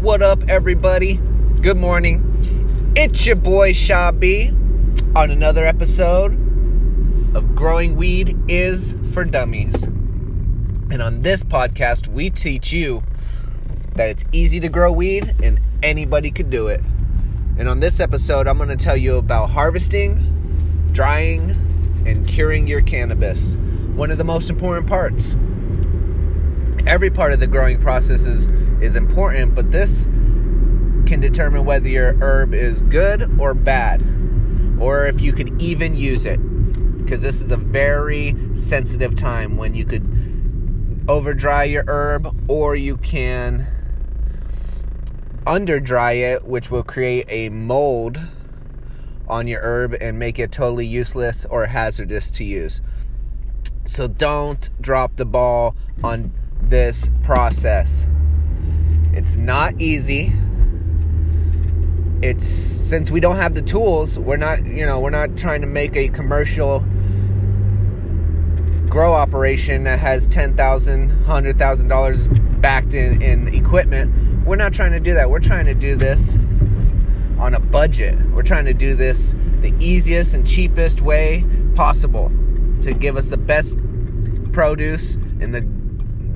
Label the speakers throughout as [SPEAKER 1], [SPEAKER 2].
[SPEAKER 1] What up, everybody? Good morning. It's your boy Shabi on another episode of Growing Weed is for Dummies. And on this podcast, we teach you that it's easy to grow weed and anybody could do it. And on this episode, I'm going to tell you about harvesting, drying, and curing your cannabis. One of the most important parts. Every part of the growing process is, is important, but this can determine whether your herb is good or bad, or if you could even use it. Because this is a very sensitive time when you could over dry your herb, or you can under dry it, which will create a mold on your herb and make it totally useless or hazardous to use. So don't drop the ball on this process. It's not easy. It's since we don't have the tools, we're not, you know, we're not trying to make a commercial grow operation that has $10,000, $100,000 backed in, in equipment. We're not trying to do that. We're trying to do this on a budget. We're trying to do this the easiest and cheapest way possible to give us the best produce in the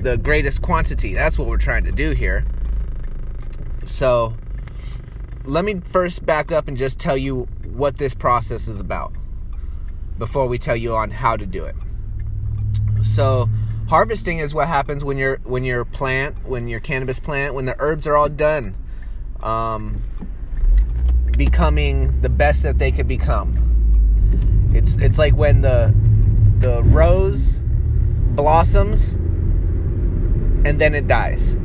[SPEAKER 1] the greatest quantity. That's what we're trying to do here. So, let me first back up and just tell you what this process is about before we tell you on how to do it. So, harvesting is what happens when your when your plant, when your cannabis plant, when the herbs are all done, um, becoming the best that they could become. It's it's like when the the rose blossoms and then it dies.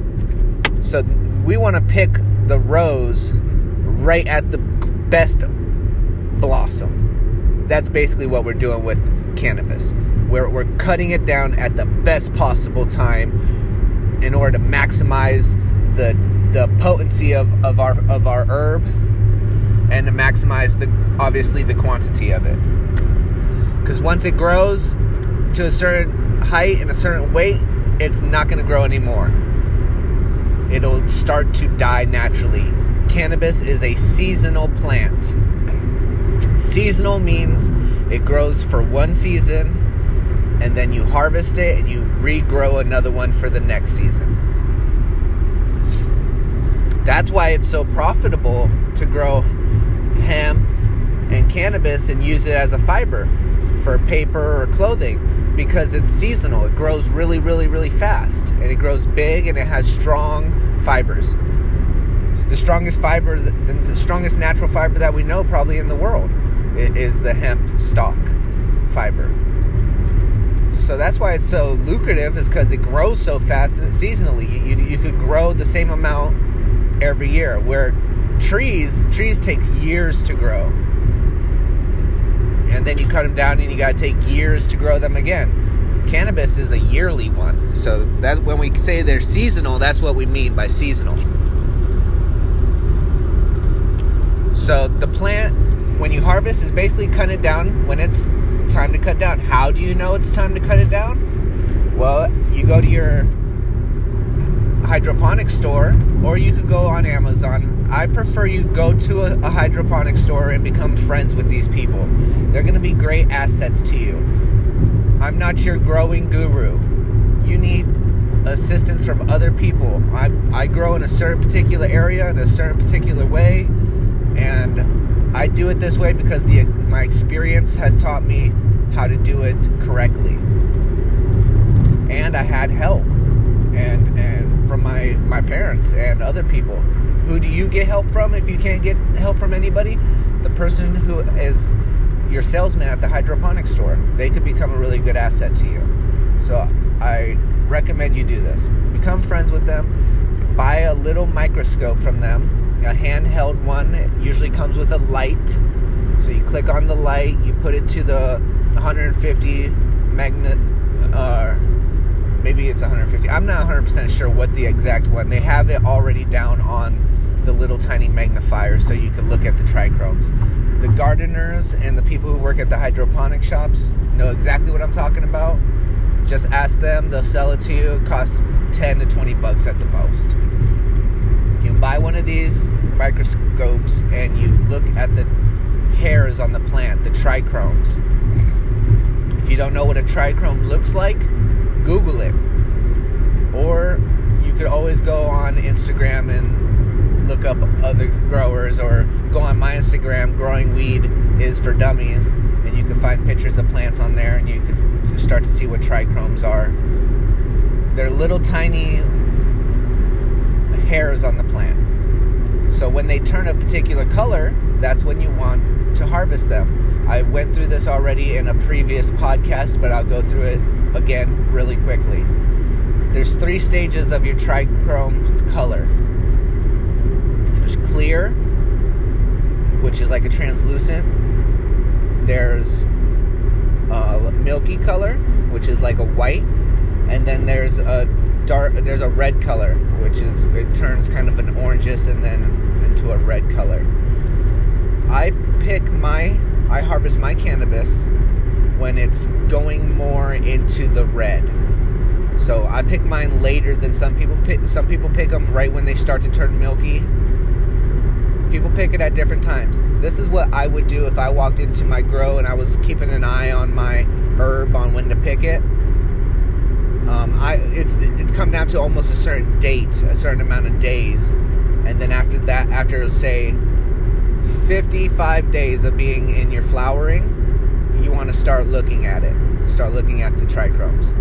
[SPEAKER 1] So we want to pick the rose right at the best blossom. That's basically what we're doing with cannabis. We're, we're cutting it down at the best possible time in order to maximize the the potency of, of our of our herb and to maximize the obviously the quantity of it. Because once it grows to a certain height and a certain weight, it's not going to grow anymore. It'll start to die naturally. Cannabis is a seasonal plant. Seasonal means it grows for one season and then you harvest it and you regrow another one for the next season. That's why it's so profitable to grow hemp and cannabis and use it as a fiber for paper or clothing because it's seasonal. It grows really, really, really fast and it grows big and it has strong fibers. The strongest fiber, the strongest natural fiber that we know probably in the world is the hemp stalk fiber. So that's why it's so lucrative, is because it grows so fast and seasonally. You, you, you could grow the same amount every year. Where trees, trees take years to grow and then you cut them down and you got to take years to grow them again. Cannabis is a yearly one. So that when we say they're seasonal, that's what we mean by seasonal. So the plant when you harvest is basically cut it down when it's time to cut down. How do you know it's time to cut it down? Well, you go to your hydroponic store or you could go on Amazon. I prefer you go to a, a hydroponic store and become friends with these people. They're going to be great assets to you. I'm not your growing guru. You need assistance from other people. I, I grow in a certain particular area in a certain particular way, and I do it this way because the my experience has taught me how to do it correctly. And I had help and and from my my parents and other people. Who do you get help from if you can't get help from anybody? The person who is your salesman at the hydroponic store. They could become a really good asset to you. So I recommend you do this. Become friends with them. Buy a little microscope from them, a handheld one. It usually comes with a light. So you click on the light, you put it to the 150 magnet uh, maybe it's 150. I'm not 100% sure what the exact one. They have it already down on the little tiny magnifier so you can look at the trichromes. The gardeners and the people who work at the hydroponic shops know exactly what I'm talking about. Just ask them, they'll sell it to you. It costs 10 to 20 bucks at the most. you buy one of these microscopes and you look at the hairs on the plant, the trichomes. If you don't know what a trichome looks like, Google it. Or you could always go on Instagram and look up other growers or go on my Instagram, Growing Weed is for Dummies, and you can find pictures of plants on there and you can start to see what trichomes are. They're little tiny hairs on the plant. So when they turn a particular color, that's when you want to harvest them. I went through this already in a previous podcast, but I'll go through it again really quickly. There's three stages of your trichome color. There's clear, which is like a translucent. There's a milky color, which is like a white, and then there's a dark. There's a red color, which is it turns kind of an orangish and then into a red color. I pick my I harvest my cannabis when it's going more into the red. So I pick mine later than some people pick. Some people pick them right when they start to turn milky. People pick it at different times. This is what I would do if I walked into my grow and I was keeping an eye on my herb on when to pick it. Um, I it's it's come down to almost a certain date, a certain amount of days, and then after that, after say 55 days of being in your flowering, you want to start looking at it. Start looking at the trichomes.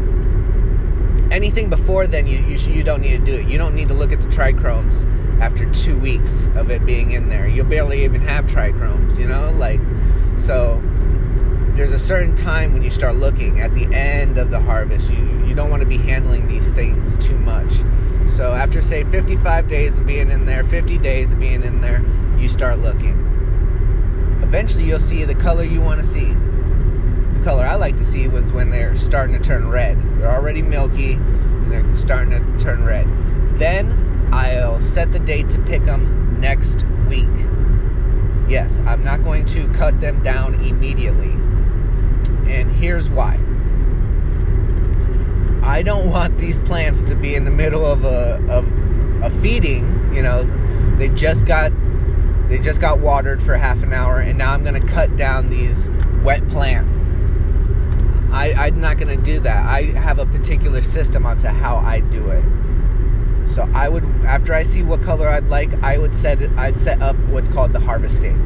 [SPEAKER 1] Anything before then, you you, you don't need to do it. You don't need to look at the trichomes after two weeks of it being in there. You'll barely even have trichromes, you know, like so. There's a certain time when you start looking at the end of the harvest. You you don't want to be handling these things too much. So after say 55 days of being in there, 50 days of being in there, you start looking. Eventually, you'll see the color you want to see. The color I like to see was when they're starting to turn red. They're already milky and they're starting to turn red. Then I'll set the date to pick them next week. Yes, I'm not going to cut them down immediately. And here's why. I don't want these plants to be in the middle of a, of a feeding. You know, they just got they just got watered for half an hour, and now I'm going to cut down these wet plants. I, I'm not going to do that. I have a particular system onto how I do it. So I would, after I see what color I'd like, I would set it. I'd set up what's called the harvesting.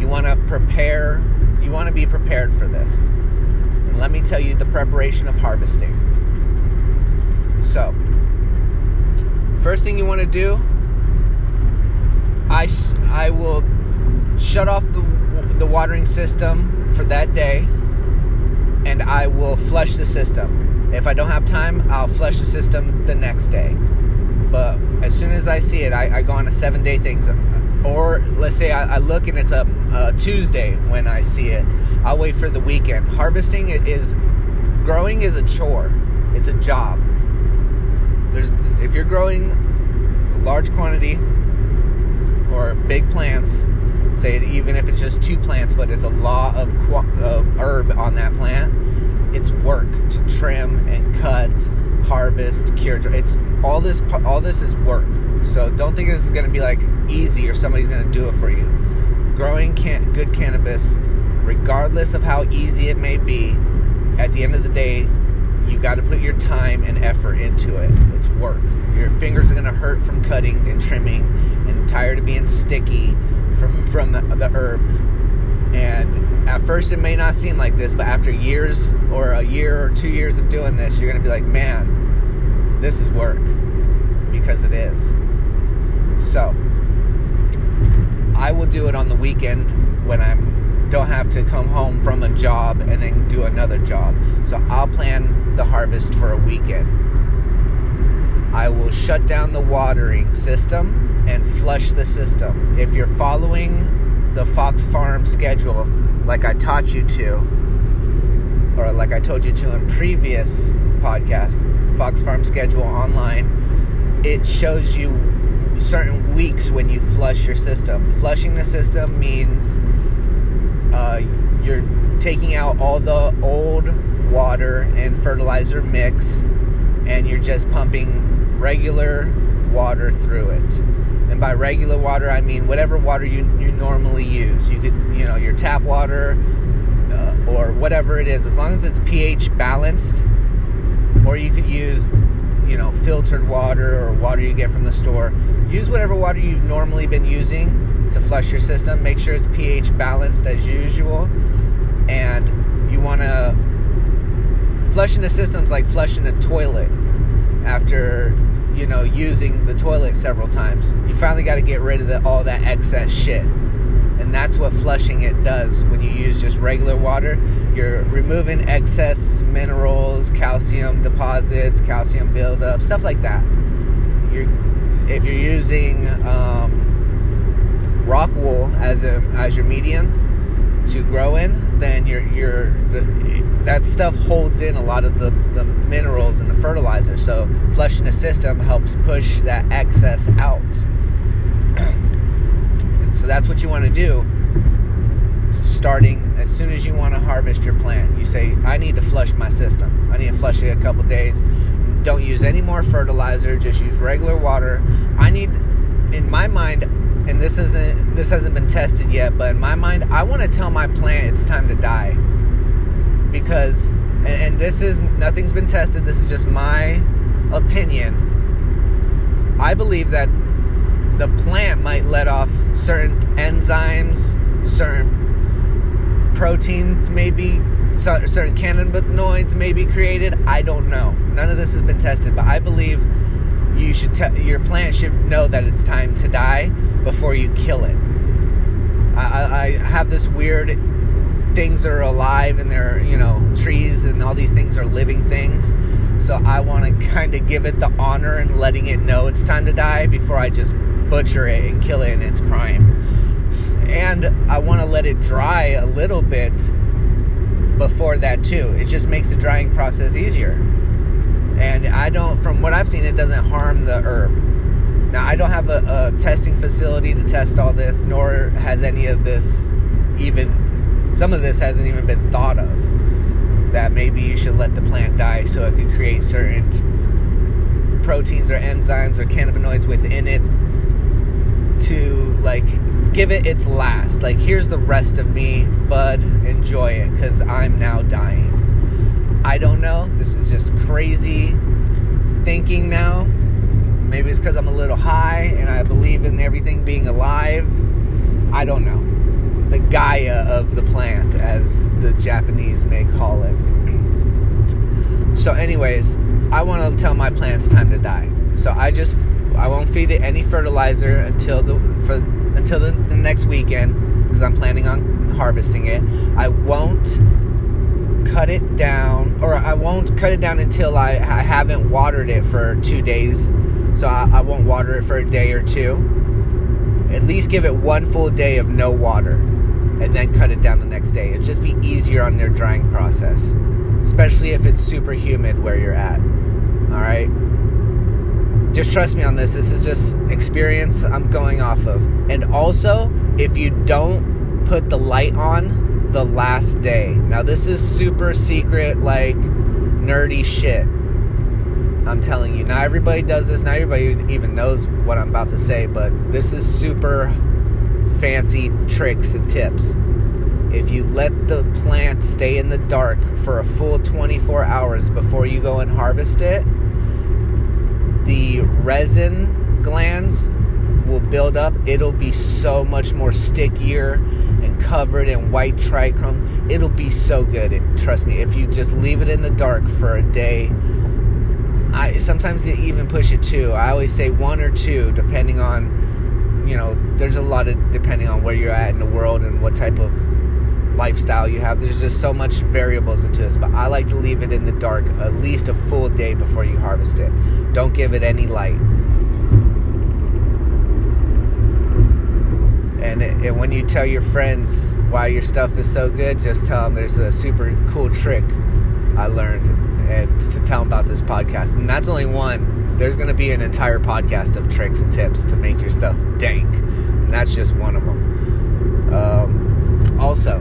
[SPEAKER 1] You want to prepare. You want to be prepared for this. And let me tell you the preparation of harvesting. So, first thing you want to do I, I will shut off the, the watering system for that day and I will flush the system. If I don't have time, I'll flush the system the next day. But as soon as I see it, I, I go on a seven day thing. Or let's say I, I look and it's a, a, Tuesday when I see it. I'll wait for the weekend. Harvesting is growing is a chore. It's a job. There's if you're growing a large quantity or big plants, say even if it's just two plants, but it's a lot of, of herb on that plant, it's work to trim and cut, harvest, cure. It's all this. All this is work. So don't think this is going to be like easy or somebody's going to do it for you. Growing can- good cannabis, regardless of how easy it may be, at the end of the day, you got to put your time and effort into it. It's work. Your fingers are going to hurt from cutting and trimming and tired of being sticky from from the, the herb. And at first it may not seem like this, but after years or a year or 2 years of doing this, you're going to be like, "Man, this is work." Because it is. So, I will do it on the weekend when I'm don't have to come home from a job and then do another job. So I'll plan the harvest for a weekend. I will shut down the watering system and flush the system. If you're following the Fox Farm schedule like I taught you to, or like I told you to in previous podcasts, Fox Farm schedule online, it shows you certain weeks when you flush your system. Flushing the system means uh, you're taking out all the old water and fertilizer mix and you're just pumping regular water through it. And by regular water, I mean whatever water you, you normally use. You could, you know, your tap water uh, or whatever it is, as long as it's pH balanced, or you could use, you know, filtered water or water you get from the store. Use whatever water you've normally been using to flush your system. Make sure it's pH balanced as usual. And you want to flushing the system's like flushing a toilet after you know using the toilet several times. You finally got to get rid of the, all that excess shit. And that's what flushing it does when you use just regular water. You're removing excess minerals, calcium deposits, calcium buildup, stuff like that. You're, if you're using um, rock wool as a as your medium to grow in, then you're you're that stuff holds in a lot of the, the minerals and the fertilizer. So flushing the system helps push that excess out. so that's what you want to do. Starting as soon as you want to harvest your plant, you say, I need to flush my system. I need to flush it a couple days. Don't use any more fertilizer, just use regular water. I need, in my mind, and this isn't this hasn't been tested yet, but in my mind, I want to tell my plant it's time to die because and, and this is nothing's been tested this is just my opinion. I believe that the plant might let off certain enzymes certain proteins maybe certain cannabinoids may be created i don't know. None of this has been tested but i believe you should te- your plant should know that it's time to die before you kill it. I, I have this weird things are alive and they're, you know, trees and all these things are living things. So I want to kind of give it the honor and letting it know it's time to die before I just butcher it and kill it in its prime. And I want to let it dry a little bit before that too. It just makes the drying process easier. And I don't, from what I've seen, it doesn't harm the herb. Now, I don't have a, a testing facility to test all this, nor has any of this even some of this hasn't even been thought of. That maybe you should let the plant die so it could create certain proteins or enzymes or cannabinoids within it to like give it its last. Like, here's the rest of me, bud. Enjoy it because I'm now dying. I don't know. This is just crazy thinking now. Maybe it's because I'm a little high and I believe in everything being alive. I don't know the Gaia of the plant, as the Japanese may call it. So, anyways, I want to tell my plants time to die. So I just I won't feed it any fertilizer until the for until the, the next weekend because I'm planning on harvesting it. I won't cut it down, or I won't cut it down until I, I haven't watered it for two days. So I, I won't water it for a day or two. At least give it one full day of no water cut it down the next day. It'd just be easier on their drying process, especially if it's super humid where you're at. All right? Just trust me on this. This is just experience I'm going off of. And also, if you don't put the light on the last day. Now, this is super secret, like nerdy shit. I'm telling you. Not everybody does this. Not everybody even knows what I'm about to say, but this is super fancy tricks and tips. If you let the plant stay in the dark for a full 24 hours before you go and harvest it, the resin glands will build up. It'll be so much more stickier and covered in white trichome. It'll be so good. It, trust me, if you just leave it in the dark for a day, I sometimes even push it two. I always say one or two, depending on you know, there's a lot of depending on where you're at in the world and what type of lifestyle you have. There's just so much variables into this, but I like to leave it in the dark at least a full day before you harvest it. Don't give it any light. And, and when you tell your friends why your stuff is so good, just tell them there's a super cool trick I learned and to tell them about this podcast. And that's only one there's going to be an entire podcast of tricks and tips to make your stuff dank, and that's just one of them. Um, also,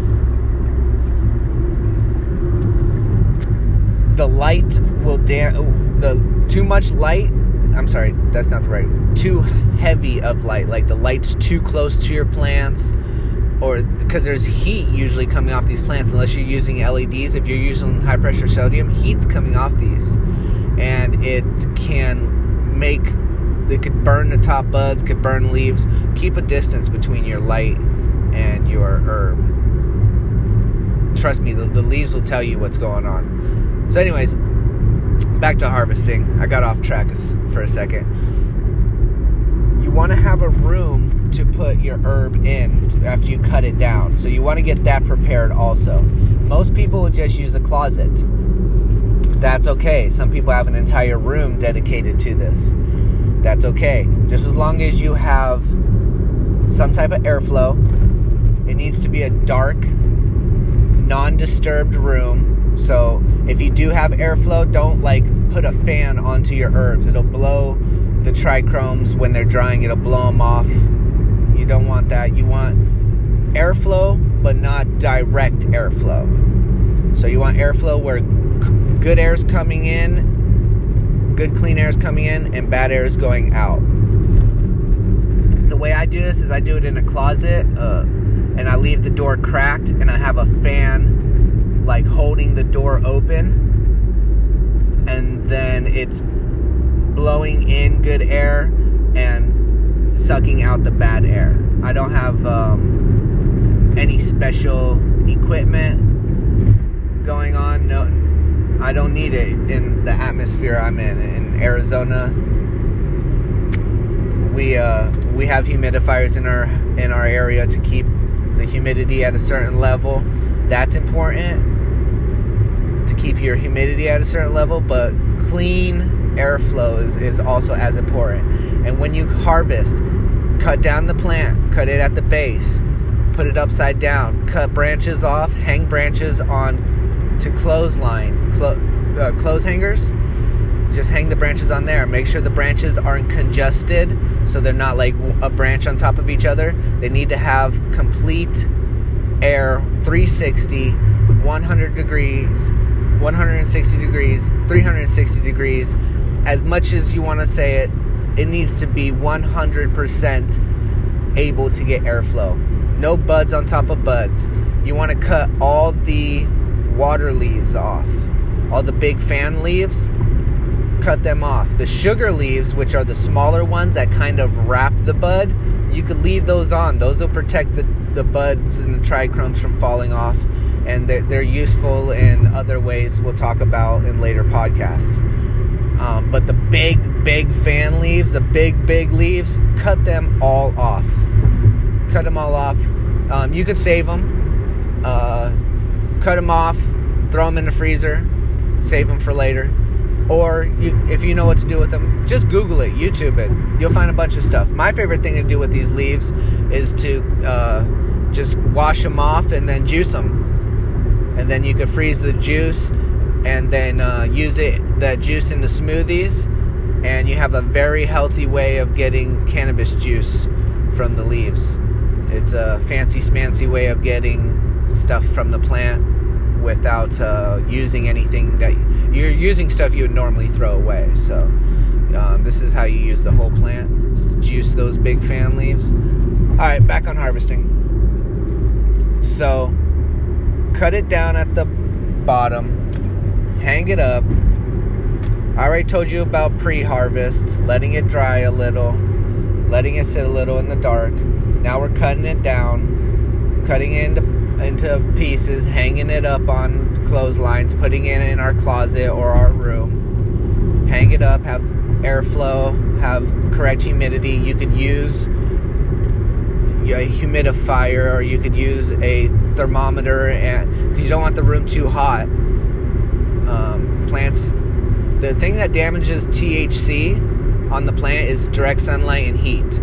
[SPEAKER 1] the light will damn oh, the too much light. I'm sorry, that's not the right. Too heavy of light, like the light's too close to your plants, or because there's heat usually coming off these plants. Unless you're using LEDs, if you're using high pressure sodium, heat's coming off these, and it can make it could burn the top buds, could burn leaves. Keep a distance between your light and your herb. Trust me, the, the leaves will tell you what's going on. So, anyways, back to harvesting. I got off track for a second. You want to have a room to put your herb in after you cut it down. So you want to get that prepared also. Most people will just use a closet. That's okay. Some people have an entire room dedicated to this. That's okay. Just as long as you have some type of airflow. It needs to be a dark, non disturbed room so if you do have airflow, don't like put a fan onto your herbs. It'll blow the trichomes when they're drying. It'll blow them off. You don't want that. You want airflow, but not direct airflow. So you want airflow where good air is coming in, good clean air is coming in, and bad air is going out. The way I do this is I do it in a closet, uh, and I leave the door cracked, and I have a fan like holding the door open and then it's blowing in good air and sucking out the bad air. I don't have um, any special equipment going on. No, I don't need it in the atmosphere I'm in. In Arizona, we uh, we have humidifiers in our in our area to keep the humidity at a certain level. That's important to keep your humidity at a certain level, but clean airflow is, is also as important. And when you harvest, cut down the plant, cut it at the base, put it upside down, cut branches off, hang branches on to clothesline, clo- uh, clothes hangers. Just hang the branches on there. Make sure the branches aren't congested so they're not like a branch on top of each other. They need to have complete air 360, 100 degrees 160 degrees, 360 degrees, as much as you want to say it, it needs to be 100% able to get airflow. No buds on top of buds. You want to cut all the water leaves off, all the big fan leaves, cut them off. The sugar leaves, which are the smaller ones that kind of wrap the bud, you could leave those on. Those will protect the, the buds and the trichomes from falling off and they're, they're useful in other ways we'll talk about in later podcasts. Um, but the big, big fan leaves, the big, big leaves, cut them all off. Cut them all off. Um, you could save them, uh, cut them off, throw them in the freezer, save them for later. Or you, if you know what to do with them, just Google it, YouTube it. You'll find a bunch of stuff. My favorite thing to do with these leaves is to uh, just wash them off and then juice them and then you could freeze the juice and then uh, use it that juice into smoothies and you have a very healthy way of getting cannabis juice from the leaves. It's a fancy smancy way of getting stuff from the plant without uh, using anything that you're using stuff you would normally throw away so um, this is how you use the whole plant juice those big fan leaves. All right back on harvesting. So cut it down at the bottom, hang it up. I already told you about pre harvest, letting it dry a little, letting it sit a little in the dark. Now we're cutting it down, cutting it into, into pieces, hanging it up on clotheslines, putting it in our closet or our room. Hang it up, have airflow, have correct humidity. You could use a humidifier or you could use a thermometer and because you don't want the room too hot. Um, plants the thing that damages thc on the plant is direct sunlight and heat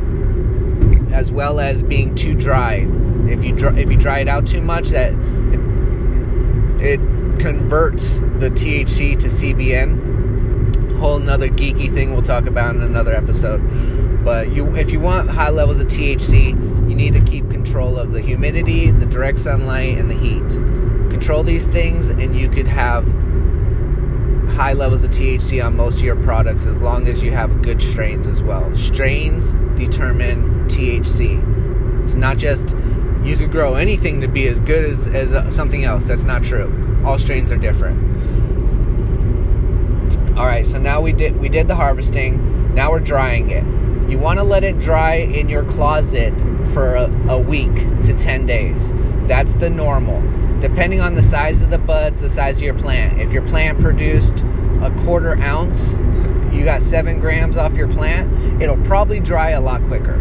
[SPEAKER 1] as well as being too dry. If you dry, if you dry it out too much that it, it converts the thc to cbn whole another geeky thing we'll talk about in another episode. But you if you want high levels of thc you need to keep control of the humidity, the direct sunlight, and the heat. Control these things, and you could have high levels of THC on most of your products as long as you have good strains as well. Strains determine THC. It's not just you could grow anything to be as good as, as uh, something else. That's not true. All strains are different. All right, so now we did we did the harvesting. Now we're drying it. You want to let it dry in your closet for a, a week to 10 days. That's the normal. Depending on the size of the buds, the size of your plant. If your plant produced a quarter ounce, you got seven grams off your plant, it'll probably dry a lot quicker.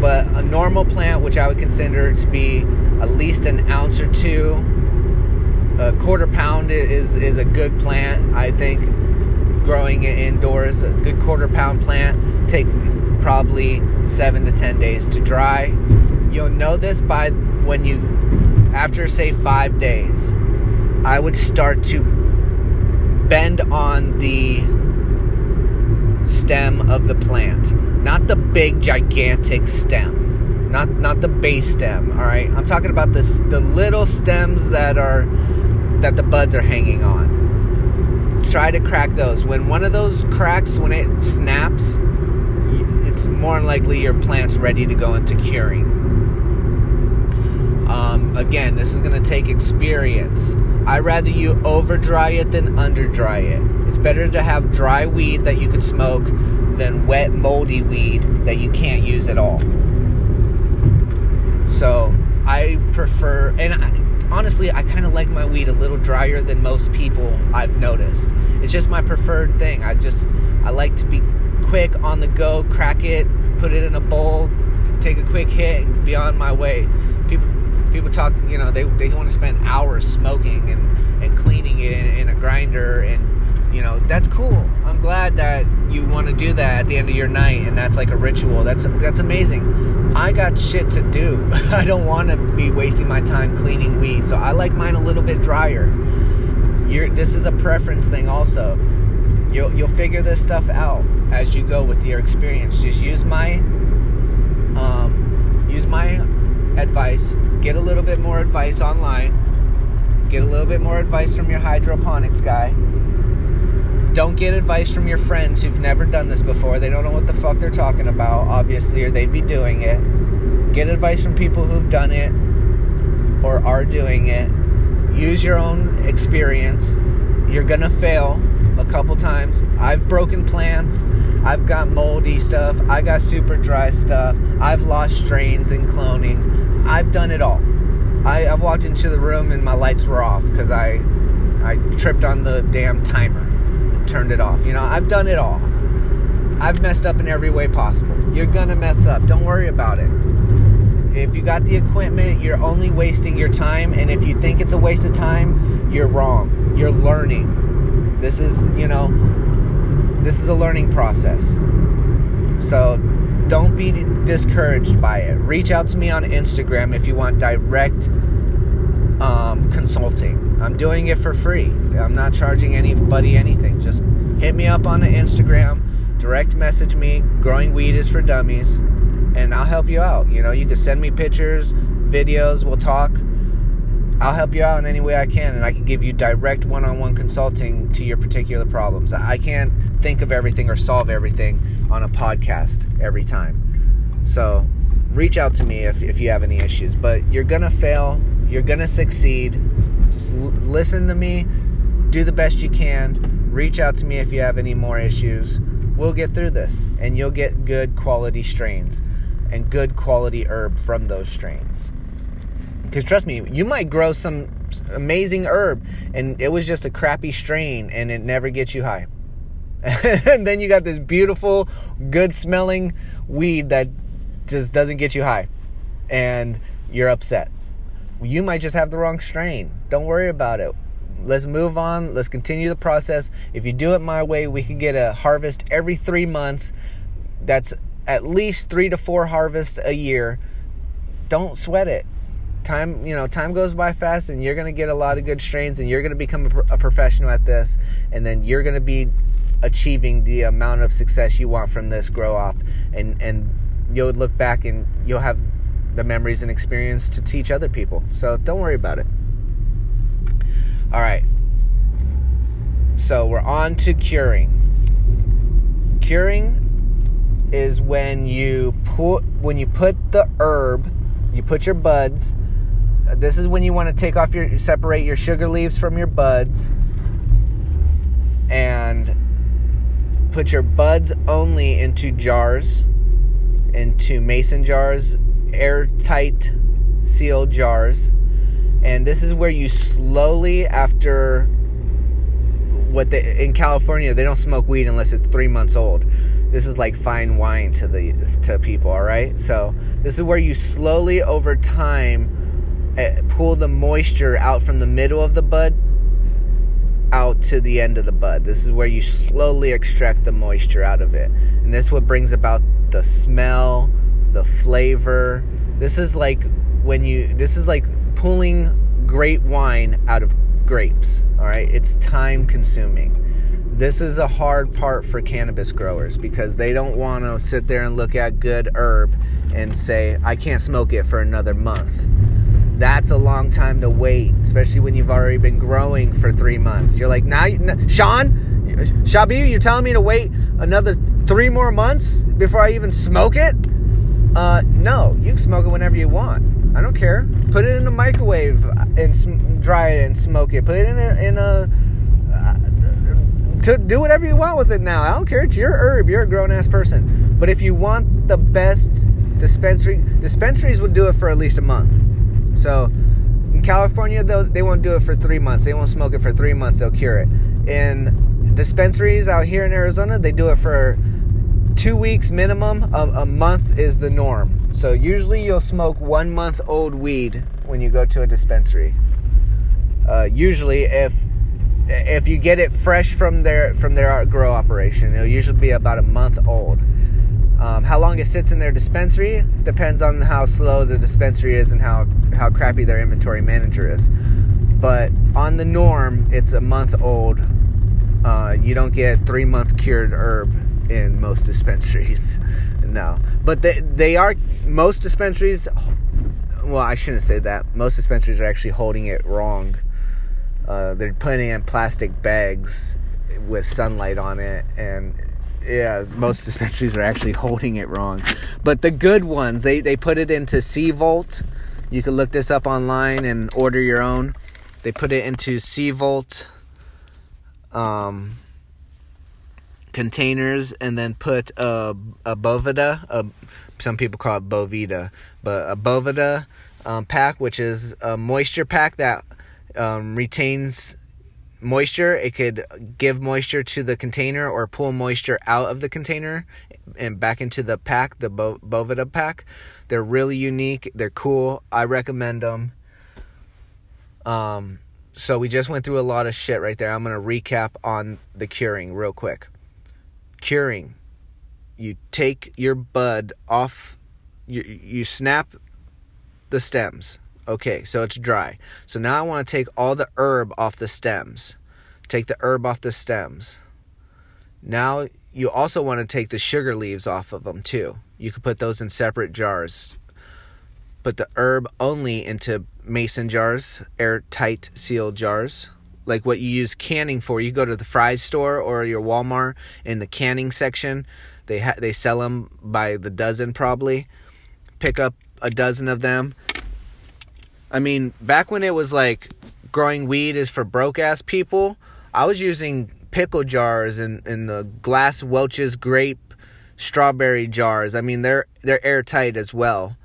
[SPEAKER 1] But a normal plant, which I would consider to be at least an ounce or two, a quarter pound is is a good plant. I think growing it indoors, a good quarter pound plant take probably seven to ten days to dry. You'll know this by when you, after say five days, I would start to bend on the stem of the plant. Not the big gigantic stem. Not not the base stem all right? I'm talking about this the little stems that are that the buds are hanging on. Try to crack those. When one of those cracks when it snaps it's more likely your plant's ready to go into curing um, again this is going to take experience i rather you over dry it than under dry it it's better to have dry weed that you can smoke than wet, moldy weed that you can't use at all. So I prefer, and I, honestly, I kind of like my weed a little drier than most people I've noticed. It's just my preferred thing. I just, I like to be quick on the go, crack it, put it in a bowl, take a quick hit, and be on my way. People, people talk, you know, they, they want to spend hours smoking and, and cleaning it in, in a grinder and you know that's cool. I'm glad that you want to do that at the end of your night and that's like a ritual. That's that's amazing. I got shit to do. I don't want to be wasting my time cleaning weed so i like mine a little bit drier. You're, this is a preference thing also you'll, you'll figure this stuff out as you go with your experience just use my um, use my advice get a little bit more advice online get a little bit more advice from your hydroponics guy don't get advice from your friends who've never done this before. They don't know what the fuck they're talking about, obviously, or they'd be doing it. Get advice from people who've done it or are doing it. Use your own experience. You're gonna fail couple times. I've broken plants. I've got moldy stuff. I got super dry stuff. I've lost strains in cloning. I've done it all. I, I walked into the room and my lights were off because I I tripped on the damn timer and turned it off. You know, I've done it all. I've messed up in every way possible. You're gonna mess up. Don't worry about it. If you got the equipment, you're only wasting your time. And if you think it's a waste of time, you're wrong. You're learning. This is, you know, this is a learning process. So don't be discouraged by it. Reach out to me on Instagram if you want direct um, consulting. I'm doing it for free. I'm not charging anybody anything. Just hit me up on the Instagram, direct message me. Growing weed is for dummies, and I'll help you out. You know, you can send me pictures, videos. We'll talk. I'll help you out in any way I can, and I can give you direct one-on-one consulting to your particular problems. I can't think of everything or solve everything on a podcast every time. So reach out to me if, if you have any issues. But you're gonna fail you're to succeed. Just l- listen to me, do the best you can. Reach out to me if you have any more issues. We'll get through this and you'll get good quality strains and good quality herb from those strains. Because trust me, you might grow some amazing herb and it was just a crappy strain and it never gets you high. and then you got this beautiful, good smelling weed that just doesn't get you high. And you're upset you might just have the wrong strain. Don't worry about it. Let's move on. Let's continue the process. If you do it my way, we can get a harvest every three months. That's at least three to four harvests a year. Don't sweat it. Time, you know, time goes by fast, and you're gonna get a lot of good strains, and you're gonna become a, a professional at this, and then you're gonna be achieving the amount of success you want from this grow up, and and you'll look back and you'll have the memories and experience to teach other people. So don't worry about it. All right. So we're on to curing. Curing is when you put when you put the herb, you put your buds. This is when you want to take off your separate your sugar leaves from your buds and put your buds only into jars, into mason jars, airtight sealed jars. And this is where you slowly, after what in California, they don't smoke weed unless it's three months old. This is like fine wine to the to people. All right, so this is where you slowly over time Eh, pull the moisture out from the middle of the bud out to the end of the bud. This is where you slowly extract the moisture out of it. And this what brings about the smell, the flavor. This is like when you this is like pulling great wine out of grapes, all right? It's time consuming. This is a hard part for cannabis growers because they don't want to sit there and look at good herb and say, "I can't smoke it for another month." That's a long time to wait, especially when you've already been growing for three months. You're like, now, Sean, Shabu, you're telling me to wait another three more months before I even smoke it? Uh, no, you can smoke it whenever you want. I don't care. Put it in the microwave and sm- dry it and smoke it. Put it in a, in a uh, to do whatever you want with it now. I don't care. It's your herb. You're a grown ass person. But if you want the best dispensary, dispensaries would do it for at least a month so in California, they won't do it for three months. They won't smoke it for three months. They'll cure it. In dispensaries out here in Arizona, they do it for two weeks minimum. A, a month is the norm. So usually you'll smoke one month old weed when you go to a dispensary. Uh, usually, if if you get it fresh from their from their grow operation, it'll usually be about a month old. Um, how long it sits in their dispensary depends on how slow the dispensary is and how, how crappy their inventory manager is. But on the norm, it's a month old. Uh, you don't get three month cured herb in most dispensaries. no. But they, they are, most dispensaries, well, I shouldn't say that. Most dispensaries are actually holding it wrong. Uh, they're putting it in plastic bags with sunlight on it and yeah, most dispensaries are actually holding it wrong. But the good ones, they, they put it into CVault. You can look this up online and order your own. They put it into CVault um, containers and then put a, a Boveda, a, some people call it Boveda, but a Boveda um, pack, which is a moisture pack that um, retains moisture. It could give moisture to the container or pull moisture out of the container and back into the pack, the Bo- Boveda pack. They're really unique. They're cool. I recommend them. Um, so we just went through a lot of shit right there. I'm gonna recap on the curing real quick. Curing, you take your bud off. You you snap the stems Okay, so it's dry. So now I want to take all the herb off the stems. Take the herb off the stems. Now you also want to take the sugar leaves off of them too. You could put those in separate jars. Put the herb only into mason jars, airtight sealed jars, like what you use canning for. You go to the Fry's store or your Walmart in the canning section. They ha- they sell them by the dozen probably. Pick up a dozen of them I mean, back when it was like growing weed is for broke ass people, I was using pickle jars and, and the glass Welch's grape strawberry jars. I mean, they're they're airtight as well.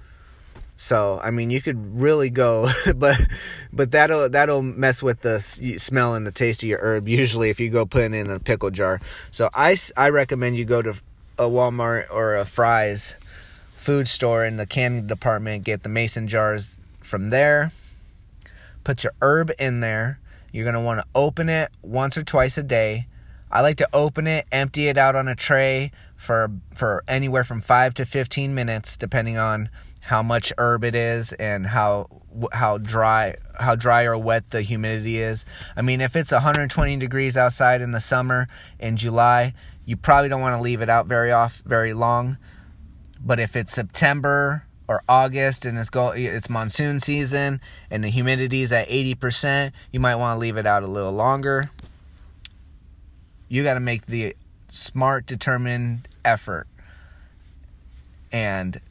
[SPEAKER 1] So I mean, you could really go, but but that'll that'll mess with the smell and the taste of your herb. Usually, if you go put it in a pickle jar. So I I recommend you go to a Walmart or a Fry's food store in the canning department, get the mason jars from there, put your herb in there. You're going to want to open it once or twice a day. I like to open it, empty it out on a tray for for anywhere from 5 to 15 minutes depending on how much herb it is and how how dry how dry or wet the humidity is. I mean, if it's 120 degrees outside in the summer in July, you probably don't want to leave it out very off very long. But if it's September or August and it's go it's monsoon season and the humidity is at 80%, you might want to leave it out a little longer. You got to make the smart, determined effort and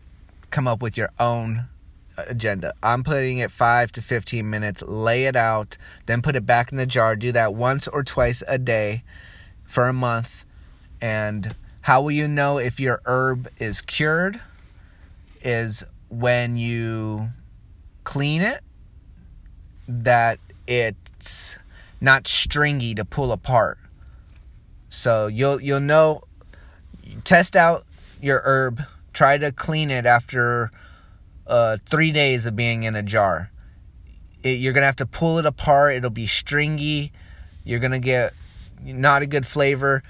[SPEAKER 1] come up with your own agenda. I'm putting it 5 to 15 minutes, lay it out, then put it back in the jar. Do that once or twice a day for a month. And how will you know if your herb is cured? Is when you clean it, that it's not stringy to pull apart. So you'll you'll know test out your herb, try to clean it after uh, 3 days of being in a jar. It, you're going to have to pull it apart, it'll be stringy. You're going to get not a good flavor.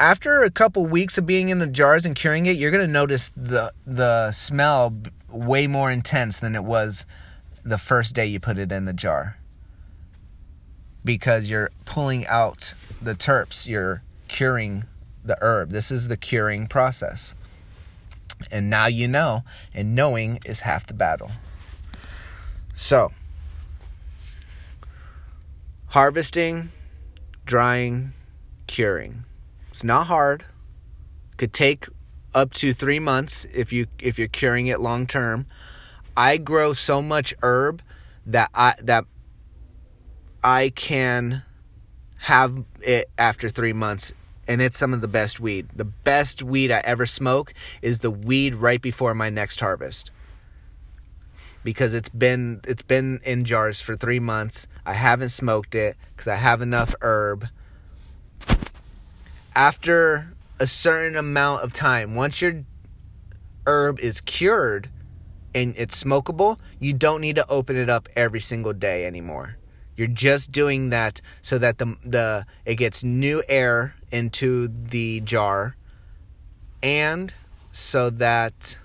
[SPEAKER 1] After a couple weeks of being in the jars and curing it, you're to notice the the smell way more intense than it was the first day you put it in the jar because you're pulling out the terps, you're curing the herb. This is the curing process. And now you know, and knowing is half the battle. So, harvesting, drying, curing. It's not hard. Could take up to 3 months if you if you're curing it long term. I grow so much herb that I that I can have it after three months, and it's some of the best weed. The best weed I ever smoke is the weed right before my next harvest because it's been it's been in jars for three months. I haven't smoked it because I have enough herb. After a certain amount of time, once your herb is cured and it's smokable, you don't need to open it up every single day anymore. You're just doing that so that the the it gets new air into the jar and so that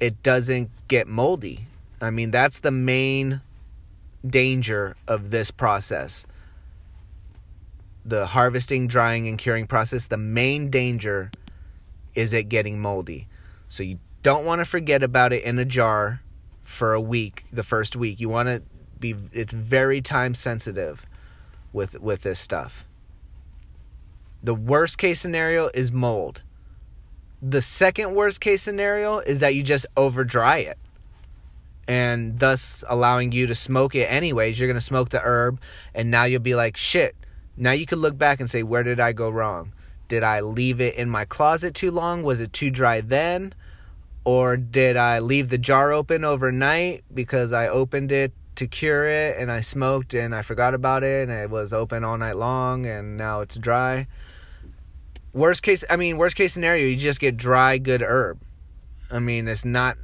[SPEAKER 1] it doesn't get moldy. I mean, that's the main danger of this process. The harvesting, drying and curing process, the main danger is it getting moldy. So you don't want to forget about it in a jar for a week, the first week. You want to be it's very time sensitive with with this stuff. The worst case scenario is mold. The second worst case scenario is that you just over dry it. And thus allowing you to smoke it anyways. You're going to smoke the herb and now you'll be like, "Shit." Now you can look back and say, "Where did I go wrong? Did I leave it in my closet too long? Was it too dry then?" Or did I leave the jar open overnight because I opened it to cure it and I smoked and I forgot about it and it was open all night long and now it's dry. Worst case, I mean, worst case scenario, you just get dry good herb. I mean, it's not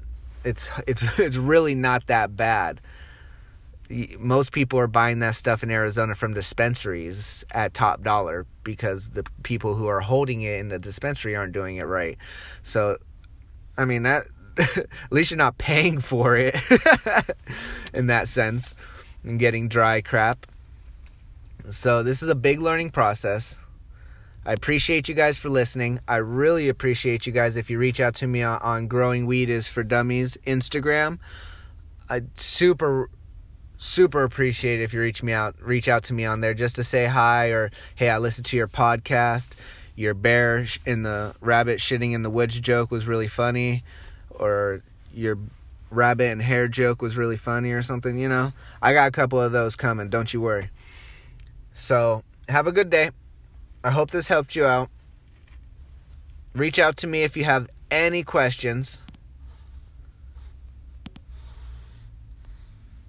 [SPEAKER 1] it's it's it's really not that bad. Most people are buying that stuff in Arizona from dispensaries at top dollar because the people who are holding it in the dispensary aren't doing it right. So I mean that at least you're not paying for it in that sense and getting dry crap. So, this is a big learning process. I appreciate you guys for listening. I really appreciate you guys if you reach out to me on, on Growing Weed is for Dummies Instagram. I super super appreciate if you reach me out reach out to me on there just to say hi or hey, I listened to your podcast. Your bear in the rabbit shitting in the woods joke was really funny or your rabbit and hare joke was really funny or something, you know. I got a couple of those coming, don't you worry. So, have a good day. I hope this helped you out. Reach out to me if you have any questions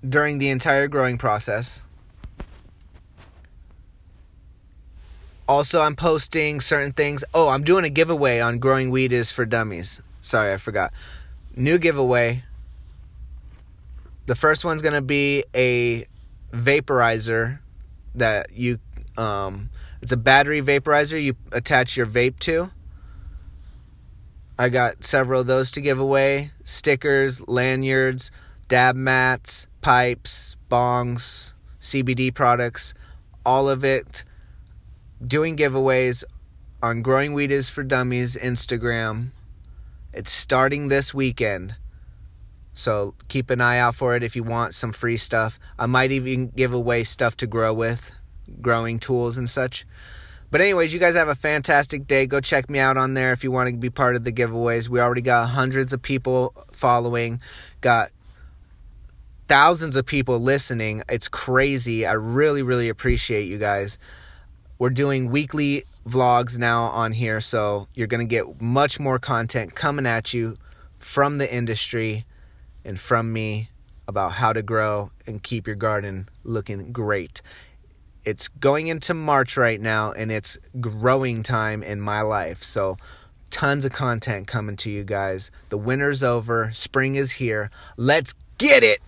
[SPEAKER 1] during the entire growing process. Also, I'm posting certain things. Oh, I'm doing a giveaway on Growing Weed is for Dummies. Sorry, I forgot. New giveaway. The first one's gonna be a vaporizer that you um it's a battery vaporizer you attach your vape to. I got several of those to give away. Stickers, lanyards, dab mats, pipes, bongs, CBD products, all of it. Doing giveaways on Growing Weed is for Dummies Instagram it's starting this weekend. So keep an eye out for it if you want some free stuff. I might even give away stuff to grow with growing tools and such. But anyways, you guys have a fantastic day. Go check me out on there if you want to be part of the giveaways. We already got hundreds of people following, got thousands of people listening. It's crazy. I really really appreciate you guys. We're doing weekly vlogs now on here, so you're going to get much more content coming at you from the industry and from me about how to grow and keep your garden looking great. It's going into March right now and it's growing time in my life. So, tons of content coming to you guys. The winter's over, spring is here. Let's get it!